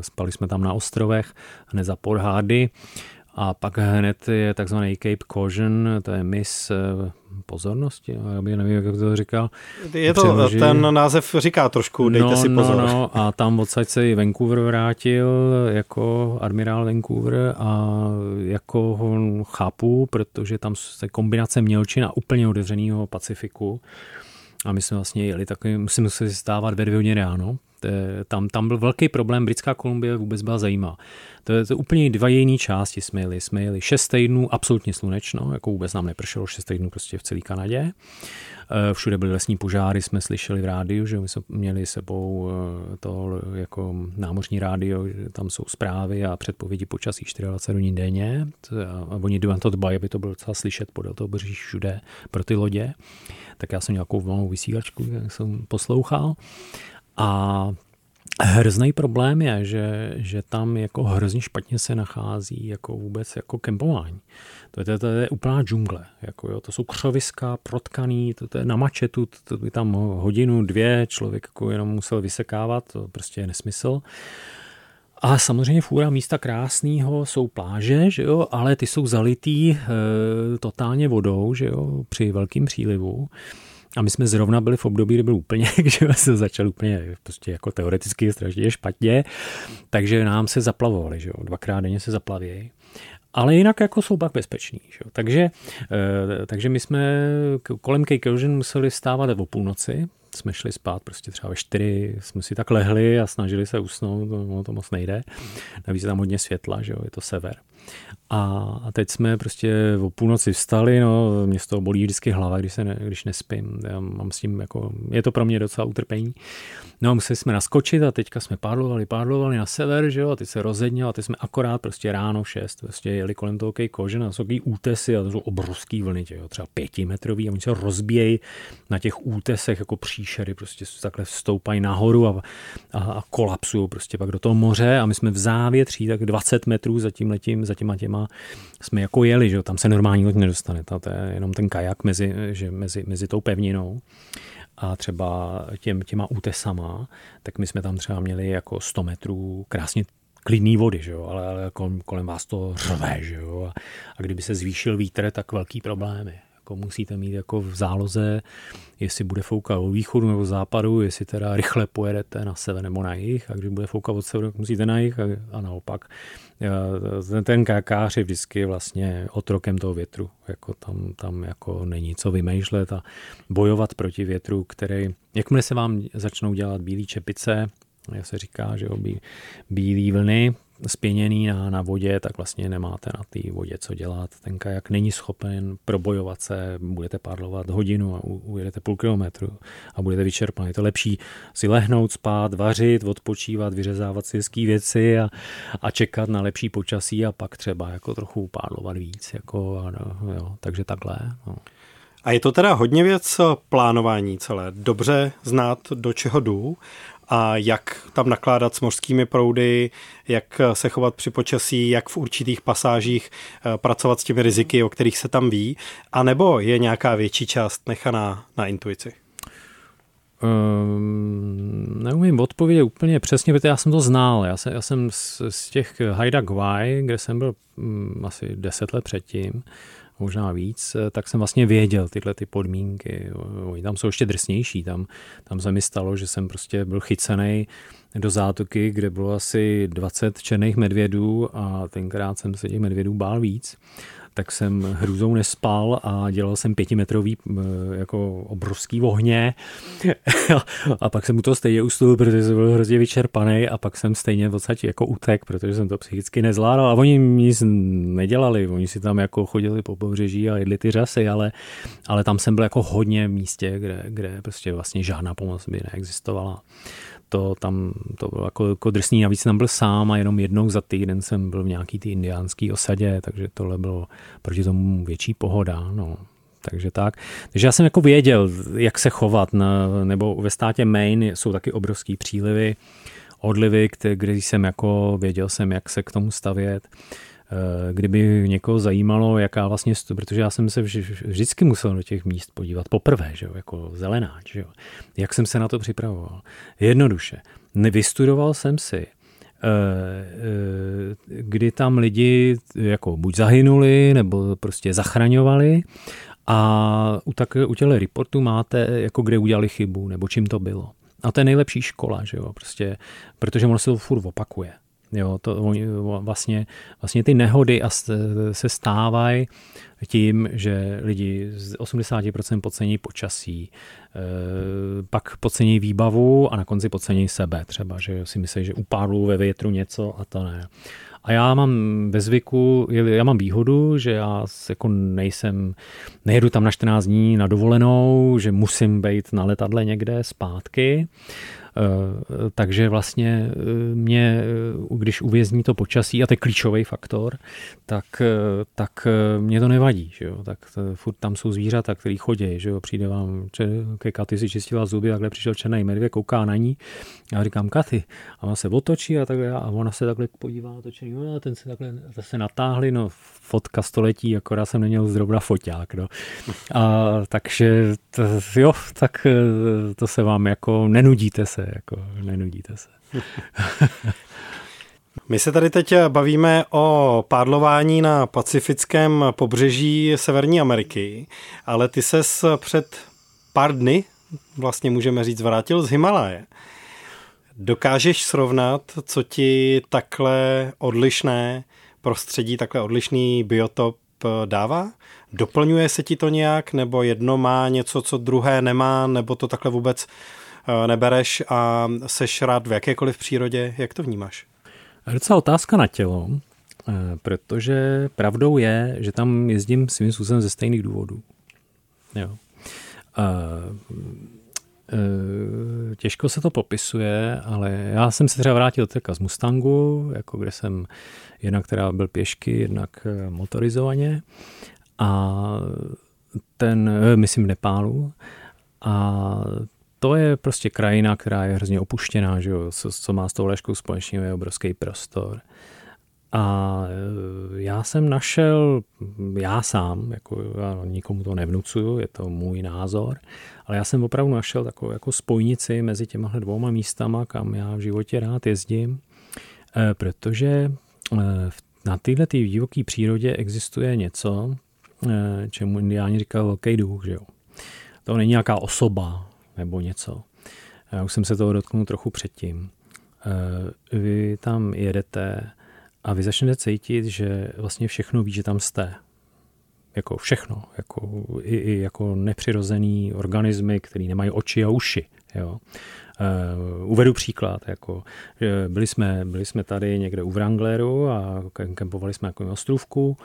spali jsme tam na ostrovech, hned za podhády a pak hned je takzvaný Cape Caution, to je mis eh, pozornosti, já bych nevím, jak to říkal. Je to, Přeloží... ten název říká trošku, dejte no, si pozor. No, no, a tam odsaď se i Vancouver vrátil jako admirál Vancouver a jako ho chápu, protože tam je kombinace mělčina úplně otevřeného Pacifiku a my jsme vlastně jeli taky, musím se stávat ve dvě hodiny ráno, tam, tam byl velký problém, Britská Kolumbie vůbec byla zajímavá. To je to úplně dva jiné části jsme jeli. Jsme jeli šest týdnů absolutně slunečno, jako vůbec nám nepršelo šest týdnů prostě v celé Kanadě. Eh, všude byly lesní požáry, jsme slyšeli v rádiu, že my jsme měli sebou eh, to jako námořní rádio, tam jsou zprávy a předpovědi počasí 24 hodin denně. A oni jdou to dbají, aby to bylo docela slyšet podél toho brží všude pro ty lodě. Tak já jsem nějakou malou vysílačku, jak jsem poslouchal. A Hrozný problém je, že, že tam jako hrozně špatně se nachází jako vůbec jako kempování. To je, to, to je úplná džungle. Jako jo, to jsou křoviska, protkaný, to, to je na mačetu, to, to by tam hodinu, dvě člověk jako jenom musel vysekávat, to prostě je nesmysl. A samozřejmě fůra místa krásného jsou pláže, že jo, ale ty jsou zalitý e, totálně vodou, že jo, při velkém přílivu. A my jsme zrovna byli v období, kdy byl úplně, [LAUGHS] že se začal úplně prostě jako teoreticky strašně špatně, takže nám se zaplavovali, že jo, dvakrát denně se zaplavějí. Ale jinak jako jsou pak bezpeční. Že? Takže, eh, takže my jsme kolem Cake museli stávat o půlnoci, jsme šli spát prostě třeba ve čtyři, jsme si tak lehli a snažili se usnout, no, to moc nejde. Navíc je tam hodně světla, že jo, je to sever. A, teď jsme prostě o půlnoci vstali, no, mě z toho bolí vždycky hlava, když, se ne, když nespím. Já mám s tím jako, je to pro mě docela utrpení. No a museli jsme naskočit a teďka jsme pádlovali, pádlovali na sever, že jo, a teď se rozednil a teď jsme akorát prostě ráno šest, prostě jeli kolem toho kej kože na jsou útesy a to jsou obrovský vlny, jo, třeba pětimetrový a oni se rozbíjejí na těch útesech jako příšery, prostě takhle stoupají nahoru a, a, a kolapsují prostě pak do toho moře a my jsme v závětří tak 20 metrů za tím letím, za těma těma jsme jako jeli, že tam se normální loď nedostane, to je jenom ten kajak mezi, že mezi, mezi tou pevninou a třeba těm, těma útesama, tak my jsme tam třeba měli jako 100 metrů krásně klidný vody, že jo? ale, ale kolem, kolem vás to řve, že jo? A, a kdyby se zvýšil vítr, tak velký problémy jako musíte mít jako v záloze, jestli bude foukat od východu nebo západu, jestli teda rychle pojedete na sever nebo na jih a když bude foukat od severu, musíte na jih a, a naopak. Ten, ten kajákář je vždycky vlastně otrokem toho větru. Jako tam, tam jako není co vymýšlet a bojovat proti větru, který, jakmile se vám začnou dělat bílé čepice, jak se říká, že jo, bílé vlny, spěněný na, na vodě, tak vlastně nemáte na té vodě co dělat. Ten kajak není schopen probojovat se, budete pádlovat hodinu a ujedete půl kilometru a budete vyčerpaný. Je to lepší si lehnout, spát, vařit, odpočívat, vyřezávat si hezký věci a, a čekat na lepší počasí a pak třeba jako trochu pádlovat víc. Jako, no, jo, takže takhle. No. A je to teda hodně věc plánování celé. Dobře znát, do čeho jdu a jak tam nakládat s mořskými proudy, jak se chovat při počasí, jak v určitých pasážích eh, pracovat s těmi riziky, o kterých se tam ví, a nebo je nějaká větší část nechaná na intuici? Um, neumím odpovědět úplně přesně, protože já jsem to znal. Já jsem, já jsem z, z těch Haida Gvaj, kde jsem byl um, asi deset let předtím, možná víc, eh, tak jsem vlastně věděl tyhle ty podmínky. Oni tam jsou ještě drsnější. Tam, tam se mi stalo, že jsem prostě byl chycený do zátoky, kde bylo asi 20 černých medvědů a tenkrát jsem se těch medvědů bál víc tak jsem hrůzou nespal a dělal jsem pětimetrový jako obrovský ohně. [LAUGHS] A pak jsem mu to stejně usnul, protože jsem byl hrozně vyčerpaný a pak jsem stejně v podstatě jako utek, protože jsem to psychicky nezvládal. A oni nic nedělali, oni si tam jako chodili po pobřeží a jedli ty řasy, ale, ale tam jsem byl jako hodně v místě, kde, kde prostě vlastně žádná pomoc by neexistovala to tam to bylo jako, jako drsný. Navíc tam byl sám a jenom jednou za týden jsem byl v nějaký ty indiánský osadě, takže tohle bylo proti tomu větší pohoda. No. Takže tak. Takže já jsem jako věděl, jak se chovat, na, nebo ve státě Maine jsou taky obrovský přílivy, odlivy, kde jsem jako věděl jsem, jak se k tomu stavět. Eh, kdyby někoho zajímalo, jaká vlastně, protože já jsem se vždycky musel do těch míst podívat poprvé, že jo, jako zelenáč, že jo. jak jsem se na to připravoval. Jednoduše. Nevystudoval jsem si, eh, eh, kdy tam lidi jako buď zahynuli, nebo prostě zachraňovali a u, tak, u těchto reportů máte, jako kde udělali chybu, nebo čím to bylo. A to je nejlepší škola, že jo, prostě, protože ono se to furt opakuje. Jo, to vlastně, vlastně ty nehody se stávají tím, že lidi z 80% podcení počasí, eh, pak podcení výbavu a na konci podcení sebe třeba, že si myslí, že upadlo ve větru něco a to ne. A já mám ve zvyku, já mám výhodu, že já jako nejsem, nejedu tam na 14 dní na dovolenou, že musím být na letadle někde zpátky, takže vlastně eh, mě, eh, když uvězní to počasí, a to je klíčový faktor, tak, tak mě to nevadí. Že jo? Tak to, furt tam jsou zvířata, který chodí. Že jo? Přijde vám ke Katy si čistila zuby, takhle přišel černý medvěd, kouká na ní. Já říkám Katy. A ona se otočí a, takhle, a ona se takhle podívá na točený. No, a ten se takhle zase natáhli. No, fotka století, akorát jsem neměl zrovna foťák. No. A, takže to, jo, tak to se vám jako nenudíte se jako nenudíte se. [LAUGHS] My se tady teď bavíme o pádlování na pacifickém pobřeží Severní Ameriky, ale ty ses před pár dny, vlastně můžeme říct, vrátil z Himaláje. Dokážeš srovnat, co ti takhle odlišné prostředí, takhle odlišný biotop dává? Doplňuje se ti to nějak, nebo jedno má něco, co druhé nemá, nebo to takhle vůbec nebereš a seš rád v jakékoliv přírodě? Jak to vnímáš? Docela otázka na tělo, eh, protože pravdou je, že tam jezdím svým způsobem ze stejných důvodů. Jo. Těžko se to popisuje, ale já jsem se třeba vrátil teďka z Mustangu, jako kde jsem jednak která byl pěšky, jednak motorizovaně a ten, eh, myslím v Nepálu, a to je prostě krajina, která je hrozně opuštěná, že jo, co, co má s tou léškou společného je obrovský prostor. A eh, já jsem našel, já sám, jako já nikomu to nevnucuju, je to můj názor, ale já jsem opravdu našel takovou jako spojnici mezi těma dvouma místama, kam já v životě rád jezdím, eh, protože na této divoké přírodě existuje něco, čemu indiáni říkali velký duch, že jo. To není nějaká osoba nebo něco. Já už jsem se toho dotknul trochu předtím. Eh, vy tam jedete a vy začnete cítit, že vlastně všechno ví, že tam jste. Jako všechno. Jako, i, i jako nepřirozený organismy, které nemají oči a uši. Jo. Uh, uvedu příklad, jako, byli jsme, byli jsme tady někde u Wrangleru a kempovali jsme jako ostrovku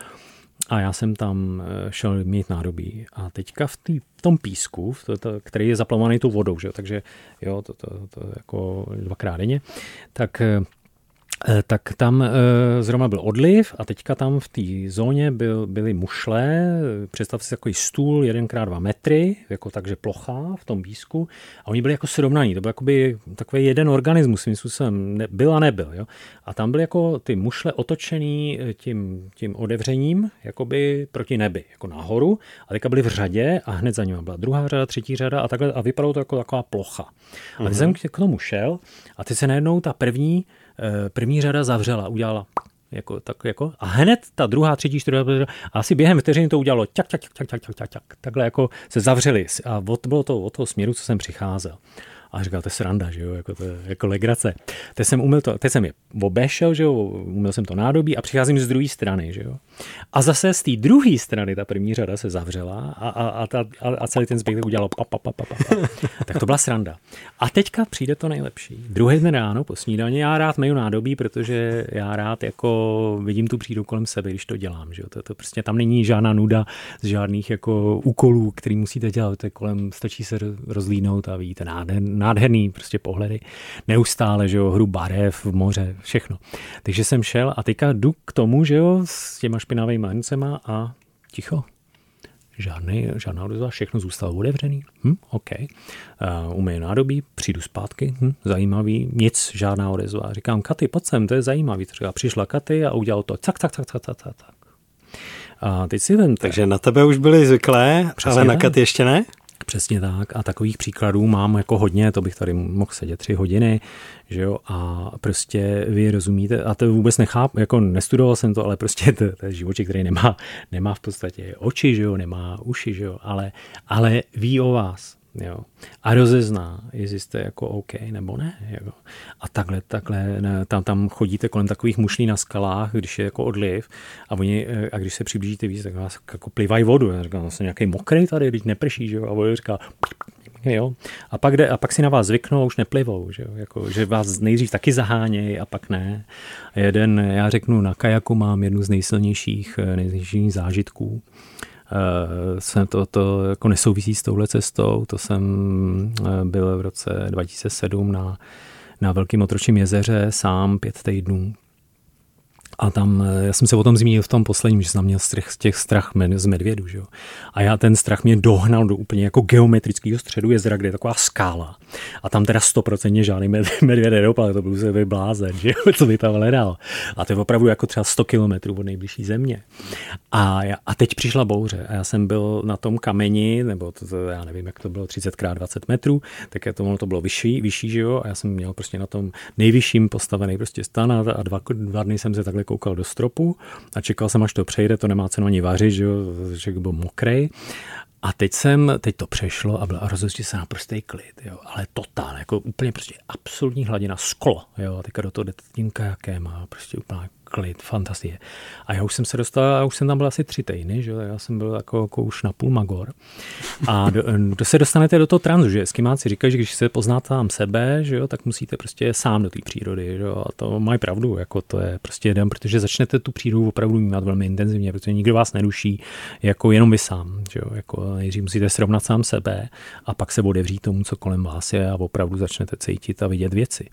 a já jsem tam eh, šel mít nádobí. A teďka v, tý, v tom písku, to, to, který je zaplovaný tou vodou, že? takže jo, to, to, to jako dvakrát denně, tak Eh, tak tam eh, zrovna byl odliv a teďka tam v té zóně byl, byly mušle, představte si takový stůl 1x2 metry, jako takže plocha v tom bísku a oni byli jako srovnaní, to byl jakoby takový jeden organismus, svým způsobem ne, byl a nebyl. Jo? A tam byly jako ty mušle otočený eh, tím, tím odevřením, jakoby proti nebi, jako nahoru a teďka byly v řadě a hned za nimi byla druhá řada, třetí řada a takhle a vypadalo to jako taková plocha. A teď jsem k tomu šel a teď se najednou ta první Eh, první řada zavřela, udělala jako, tak, jako, a hned ta druhá, třetí, čtvrtá, a asi během vteřiny to udělalo čak, čak, čak, čak, čak, čak, čak, takhle jako se zavřeli a od, bylo to od toho směru, co jsem přicházel. A říkal, to je sranda, že jo, jako, to je, jako legrace. Teď jsem, umil to, teď jsem je obešel, že jo, umil jsem to nádobí a přicházím z druhé strany, že jo. A zase z té druhé strany ta první řada se zavřela a, a, a, ta, a, a celý ten zbytek udělal pa, pa, pa, pa, pa, pa. [LAUGHS] Tak to byla sranda. A teďka přijde to nejlepší. Druhý den ráno po snídaně já rád meju nádobí, protože já rád jako vidím tu přírodu kolem sebe, když to dělám, že jo. To, to prostě tam není žádná nuda z žádných jako úkolů, který musíte dělat. To je kolem, stačí se rozlínout a vidíte nádherný nádherný prostě pohledy, neustále, že jo, hru barev, v moře, všechno. Takže jsem šel a teďka jdu k tomu, že jo, s těma špinavými rucema a ticho. Žádný, žádná odezva, všechno zůstalo otevřený. Hm, OK. Uh, umyju nádobí, přijdu zpátky, hm, zajímavý, nic, žádná odezva. Říkám, Katy, pojď sem, to je zajímavý. Třeba přišla Katy a udělal to tak, tak, tak, tak, tak, tak. A teď si vem. Takže na tebe už byli zvyklé, Přesně ale na Katy ještě ne? Přesně tak. A takových příkladů mám jako hodně, to bych tady mohl sedět tři hodiny, že jo, a prostě vy rozumíte, a to vůbec nechápu, jako nestudoval jsem to, ale prostě to, to je živočí, který nemá, nemá v podstatě oči, že jo, nemá uši, že jo, ale, ale ví o vás, Jo. A rozezná, jestli jste jako OK nebo ne. Jako. A takhle, takhle ne, tam, tam chodíte kolem takových mušlí na skalách, když je jako odliv a, oni, eh, a když se přiblížíte víc, tak vás jako plivají vodu. Já říkám, jsem nějaký mokrý tady, když neprší, že jo? A voda říká, jo. A pak, jde, a pak si na vás zvyknou už neplivou, že, jo? Jako, že vás nejdřív taky zahánějí a pak ne. A jeden, já řeknu, na kajaku mám jednu z nejsilnějších, eh, nejsilnějších zážitků jsem eh, to, to jako nesouvisí s touhle cestou, to jsem eh, byl v roce 2007 na, na Velkém otročím jezeře sám pět týdnů a tam, eh, já jsem se o tom zmínil v tom posledním, že jsem měl strach, těch strach z medvědu. Že jo? A já ten strach mě dohnal do úplně jako geometrického středu jezera, kde je taková skála. A tam teda stoprocentně žádný [LAUGHS] medvěd nedopal, to byl se blázen, že jo? [LAUGHS] co by tam hledal. A to je opravdu jako třeba 100 kilometrů od nejbližší země. A, já, a teď přišla bouře a já jsem byl na tom kameni, nebo to, to já nevím, jak to bylo, 30 x 20 metrů, tak to, to bylo vyšší, vyšší, že jo? A já jsem měl prostě na tom nejvyšším postavený prostě stan a dva, dva dny jsem se takhle koukal do stropu a čekal jsem, až to přejde, to nemá cenu ani vařit, že, že byl mokrej. A teď jsem, teď to přešlo a, a rozhodl se naprostý klid, jo, ale totál, jako úplně prostě absolutní hladina, sklo, jo, a teďka do toho detinka, jaké má, prostě úplná klid, fantazie. A já už jsem se dostal, já už jsem tam byl asi tři týdny, že já jsem byl jako, jako už na půl magor. A do, [LAUGHS] do se dostanete do toho transu, že skimáci říkají, že když se poznáte tam sebe, že jo, tak musíte prostě sám do té přírody, že jo, a to mají pravdu, jako to je prostě jeden, protože začnete tu přírodu opravdu vnímat velmi intenzivně, protože nikdo vás neruší, jako jenom vy sám, že jo, jako nejdřív musíte srovnat sám sebe a pak se otevřít tomu, co kolem vás je a opravdu začnete cítit a vidět věci.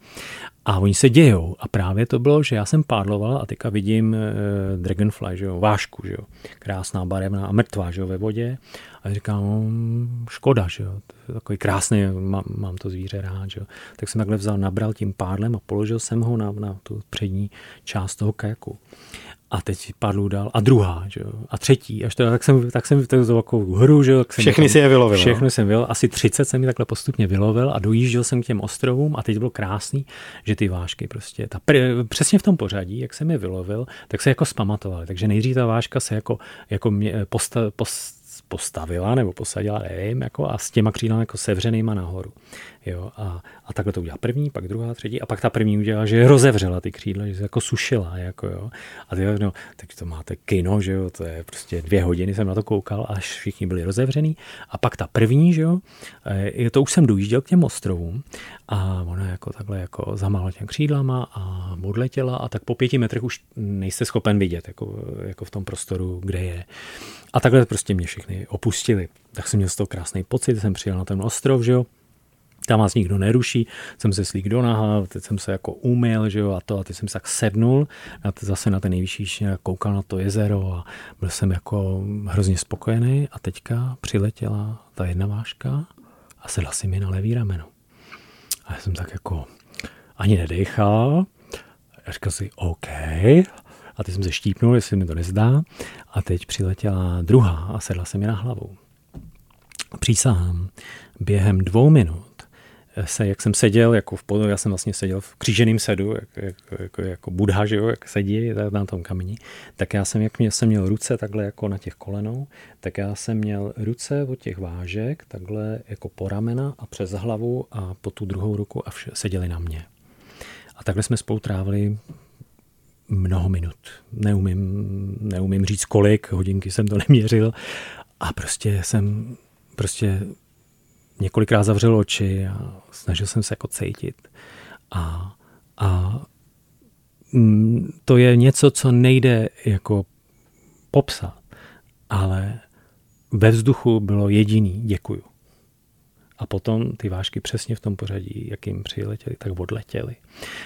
A oni se dějou. A právě to bylo, že já jsem pádloval a teďka vidím uh, Dragonfly, že jo, vášku, že jo, krásná barevná a mrtvá, že jo, ve vodě. A říkám, no, škoda, že jo, to je takový krásný, mám, mám to zvíře rád, že jo. Tak jsem takhle vzal, nabral tím pádlem a položil jsem ho na, na tu přední část toho kajaku a teď padlu dál a druhá, že jo, a třetí, až to, tak jsem, tak jsem to takovou hru, že jo. Všechny si je vylovil. Všechny no? jsem vylovil, asi 30 jsem mi takhle postupně vylovil a dojížděl jsem k těm ostrovům a teď bylo krásný, že ty vášky prostě, ta, přesně v tom pořadí, jak jsem je vylovil, tak se jako spamatovali, takže nejdřív ta váška se jako, jako mě, posta, post, postavila nebo posadila, nevím, jako a s těma křídlami jako sevřenýma nahoru. Jo, a, a takhle to udělala první, pak druhá, třetí a pak ta první udělala, že rozevřela ty křídla, že se jako sušila, jako jo. A ty, no, tak to máte kino, že jo, to je prostě dvě hodiny jsem na to koukal, až všichni byli rozevřený. A pak ta první, že jo, je to už jsem dojížděl k těm ostrovům a ona jako takhle jako zamála těm křídlama a odletěla a tak po pěti metrech už nejste schopen vidět, jako, jako v tom prostoru, kde je. A takhle prostě mě všichni opustili. Tak jsem měl z toho krásný pocit, jsem přijel na ten ostrov, že jo, tam vás nikdo neruší, jsem se slík do naha, teď jsem se jako umyl, že jo, a to, a teď jsem se tak sednul, a zase na ten nejvyšší, koukal na to jezero a byl jsem jako hrozně spokojený a teďka přiletěla ta jedna váška a sedla si mi na levý rameno. A já jsem tak jako ani nedechal, a říkal si OK, a teď jsem se štípnul, jestli mi to nezdá. A teď přiletěla druhá a sedla se mi na hlavu. Přísahám, během dvou minut se, jak jsem seděl, jako v podu, já jsem vlastně seděl v kříženém sedu, jak, jak, jako, jako budha, že jo, jak sedí na tom kameni, tak já jsem, jak mě, jsem měl ruce takhle jako na těch kolenou, tak já jsem měl ruce od těch vážek takhle jako po ramena a přes hlavu a po tu druhou ruku a vše, seděli na mě. A takhle jsme spolu trávili mnoho minut. Neumím, neumím říct kolik, hodinky jsem to neměřil a prostě jsem prostě několikrát zavřel oči a snažil jsem se jako cítit. A, a mm, to je něco, co nejde jako popsat, ale ve vzduchu bylo jediný děkuju. A potom ty vášky přesně v tom pořadí, jakým přiletěli, tak odletěli.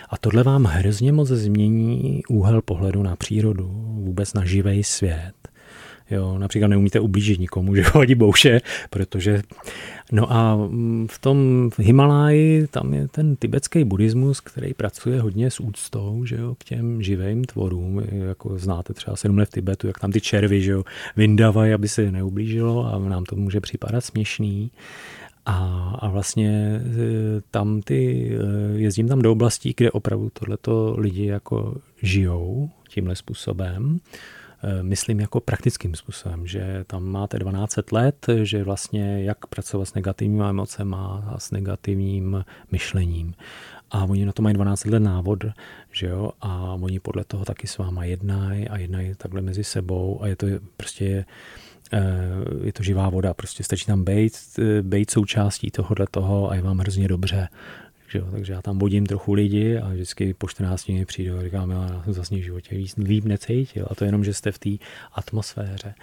A tohle vám hrozně moc změní úhel pohledu na přírodu, vůbec na živý svět. Jo, například neumíte ublížit nikomu, [LAUGHS] že hodí bouše, protože... No a mm, v tom Himaláji tam je ten tibetský buddhismus, který pracuje hodně s úctou, že jo, k těm živým tvorům, jako znáte třeba sedm let v Tibetu, jak tam ty červy, že jo, vyndávají, aby se neublížilo a nám to může připadat směšný. A, a vlastně e, tam ty, e, jezdím tam do oblastí, kde opravdu tohleto lidi jako žijou tímhle způsobem. Eh, myslím jako praktickým způsobem, že tam máte 12 let, že vlastně jak pracovat s negativními emocemi a s negativním myšlením. A oni na to mají 12 let návod, že jo, a oni podle toho taky s váma jednají a jednají takhle mezi sebou a je to prostě eh, je to živá voda, prostě stačí tam být, eh, být součástí tohohle toho a je vám hrozně dobře. Že jo? Takže já tam vodím trochu lidi a vždycky po 14 dní přijdu a říkám, já jsem zase v životě víc, líp necítil. A to jenom, že jste v té atmosféře.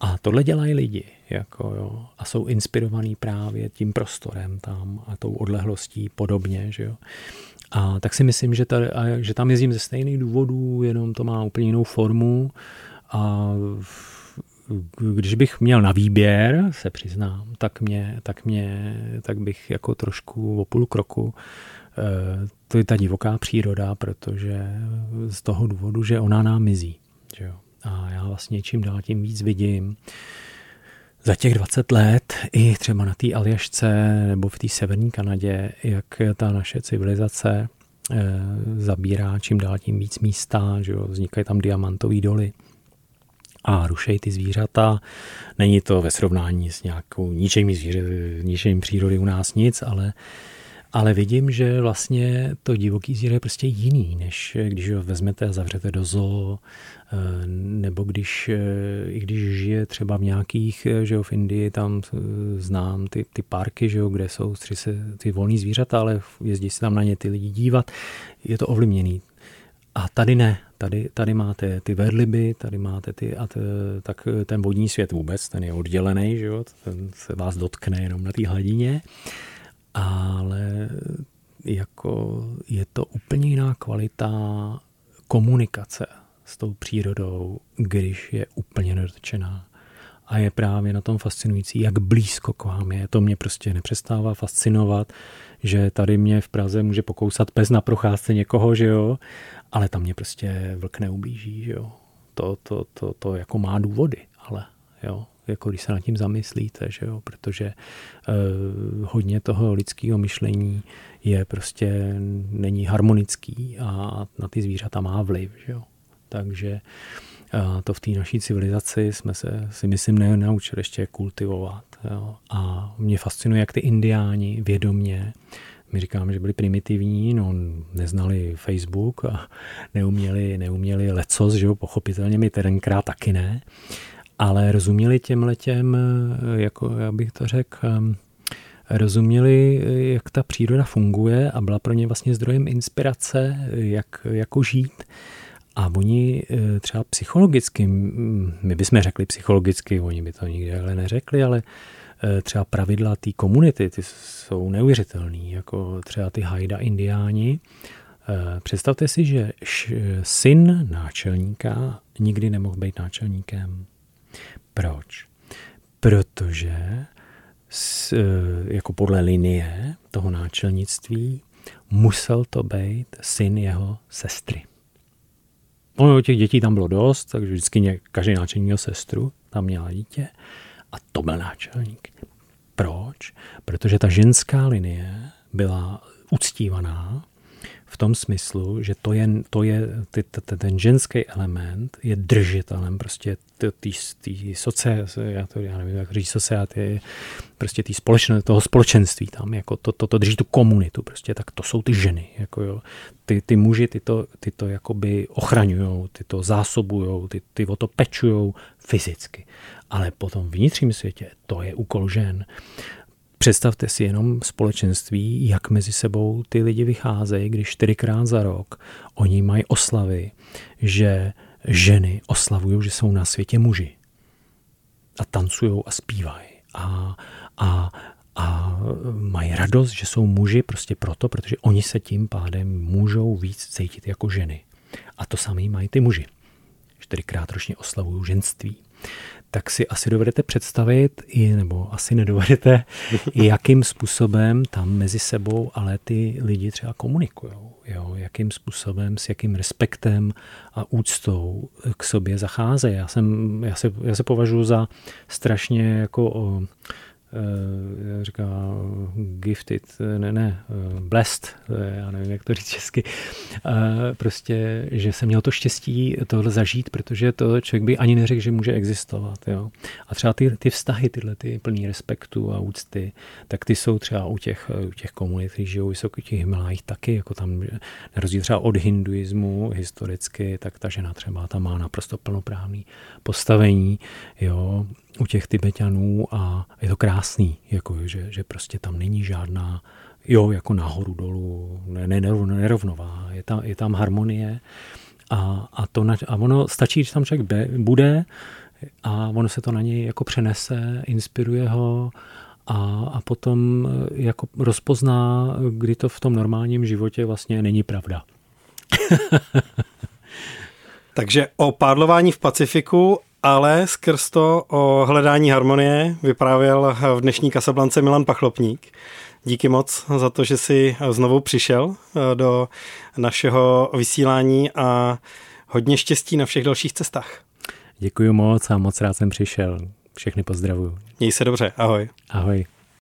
A tohle dělají lidi. Jako, jo? A jsou inspirovaní právě tím prostorem tam a tou odlehlostí podobně. Že jo? A tak si myslím, že, tady, že tam jezdím ze stejných důvodů, jenom to má úplně jinou formu. A když bych měl na výběr, se přiznám, tak, mě, tak, mě, tak bych jako trošku o půl kroku eh, to je ta divoká příroda, protože z toho důvodu, že ona nám mizí. Že jo? A já vlastně čím dál tím víc vidím, za těch 20 let i třeba na té Aljašce nebo v té severní Kanadě, jak ta naše civilizace e, zabírá čím dál tím víc místa, že jo? vznikají tam diamantové doly a rušejí ty zvířata. Není to ve srovnání s nějakou ničejmi, zvíře, přírody u nás nic, ale ale vidím, že vlastně to divoký zvíře je prostě jiný, než když ho vezmete a zavřete do zoo, eh, nebo když, eh, i když žije třeba v nějakých, eh, že jo, v Indii, tam znám ty, ty parky, že jo, kde jsou tři se, ty volní zvířata, ale jezdí se tam na ně ty lidi dívat, je to ovlivněný. A tady ne, tady, tady máte ty verliby, tady máte ty, a t, tak ten vodní svět vůbec, ten je oddělený, že jo, ten se vás dotkne jenom na té hladině ale jako je to úplně jiná kvalita komunikace s tou přírodou, když je úplně nedotčená. A je právě na tom fascinující, jak blízko k vám je. To mě prostě nepřestává fascinovat, že tady mě v Praze může pokousat pes na procházce někoho, že jo, ale tam mě prostě vlk neublíží, že jo. To, to, to, to jako má důvody, ale jo, jako když se nad tím zamyslíte, že jo, protože uh, hodně toho lidského myšlení je prostě, není harmonický a na ty zvířata má vliv, že jo. Takže uh, to v té naší civilizaci jsme se, si myslím, nenaučili ještě kultivovat. Jo. A mě fascinuje, jak ty indiáni vědomě my říkáme, že byli primitivní, no, neznali Facebook a neuměli, neuměli lecos, že jo, pochopitelně mi tenkrát taky ne, ale rozuměli těm letěm, eh, jako já bych to řekl, rozuměli, jak ta příroda funguje a byla pro ně vlastně zdrojem inspirace, jak jako žít. A oni eh, třeba psychologicky, my bychom řekli psychologicky, oni by to nikdy ale neřekli, ale třeba pravidla té komunity, ty jsou neuvěřitelný, jako třeba ty Hajda indiáni. Představte si, že syn náčelníka nikdy nemohl být náčelníkem. Proč? Protože e, jako podle linie toho náčelnictví musel to být syn jeho sestry. Ono těch dětí tam bylo dost, takže vždycky každý náčelník měl sestru, tam měla dítě a to byl náčelník. Proč? Protože ta ženská linie byla uctívaná v tom smyslu, že to je, to je ty, ty, ten ženský element je držitelem prostě tý socia, já, to, já nevím, jak říct society, prostě tý společné, toho společenství tam, jako to, to, to drží tu komunitu, prostě tak to jsou ty ženy, jako jo. Ty, ty muži ty to, ty to jakoby ochraňujou, ty to zásobujou, ty, ty o to pečujou fyzicky. Ale potom v vnitřním světě to je úkol žen. Představte si jenom společenství, jak mezi sebou ty lidi vycházejí, když čtyřikrát za rok oni mají oslavy, že ženy oslavují, že jsou na světě muži. A tancují a zpívají. A, a, a mají radost, že jsou muži prostě proto, protože oni se tím pádem můžou víc cítit jako ženy. A to samé mají ty muži. Čtyřikrát ročně oslavují ženství tak si asi dovedete představit, i, nebo asi nedovedete, [LAUGHS] jakým způsobem tam mezi sebou ale ty lidi třeba komunikují. Jo? Jakým způsobem, s jakým respektem a úctou k sobě zacházejí. Já, jsem, já, se, já se považuji za strašně jako o, říká gifted, ne, ne, uh, blessed, já nevím, jak to říct česky, uh, prostě, že jsem měl to štěstí tohle zažít, protože to člověk by ani neřekl, že může existovat. Jo. A třeba ty, ty vztahy, tyhle ty plný respektu a úcty, tak ty jsou třeba u těch, u těch komunit, kteří žijou vysoko těch Himalájích taky, jako tam, na rozdíl třeba od hinduismu historicky, tak ta žena třeba tam má naprosto plnoprávný postavení, jo, u těch Tibetanů a je to krásný, jako, že, že prostě tam není žádná, jo, jako nahoru dolů, ne, ne, nerovnová, je tam, je tam harmonie a, a, to, a ono stačí, že tam člověk bude a ono se to na něj jako přenese, inspiruje ho a, a potom jako rozpozná, kdy to v tom normálním životě vlastně není pravda. [LAUGHS] Takže o pádlování v Pacifiku ale skrz to o hledání harmonie vyprávěl v dnešní Kasablance Milan Pachlopník. Díky moc za to, že jsi znovu přišel eh, do našeho vysílání a hodně štěstí na všech dalších cestách. Děkuji moc a moc rád jsem přišel. Všechny pozdravuju. Měj se dobře, ahoj. Ahoj.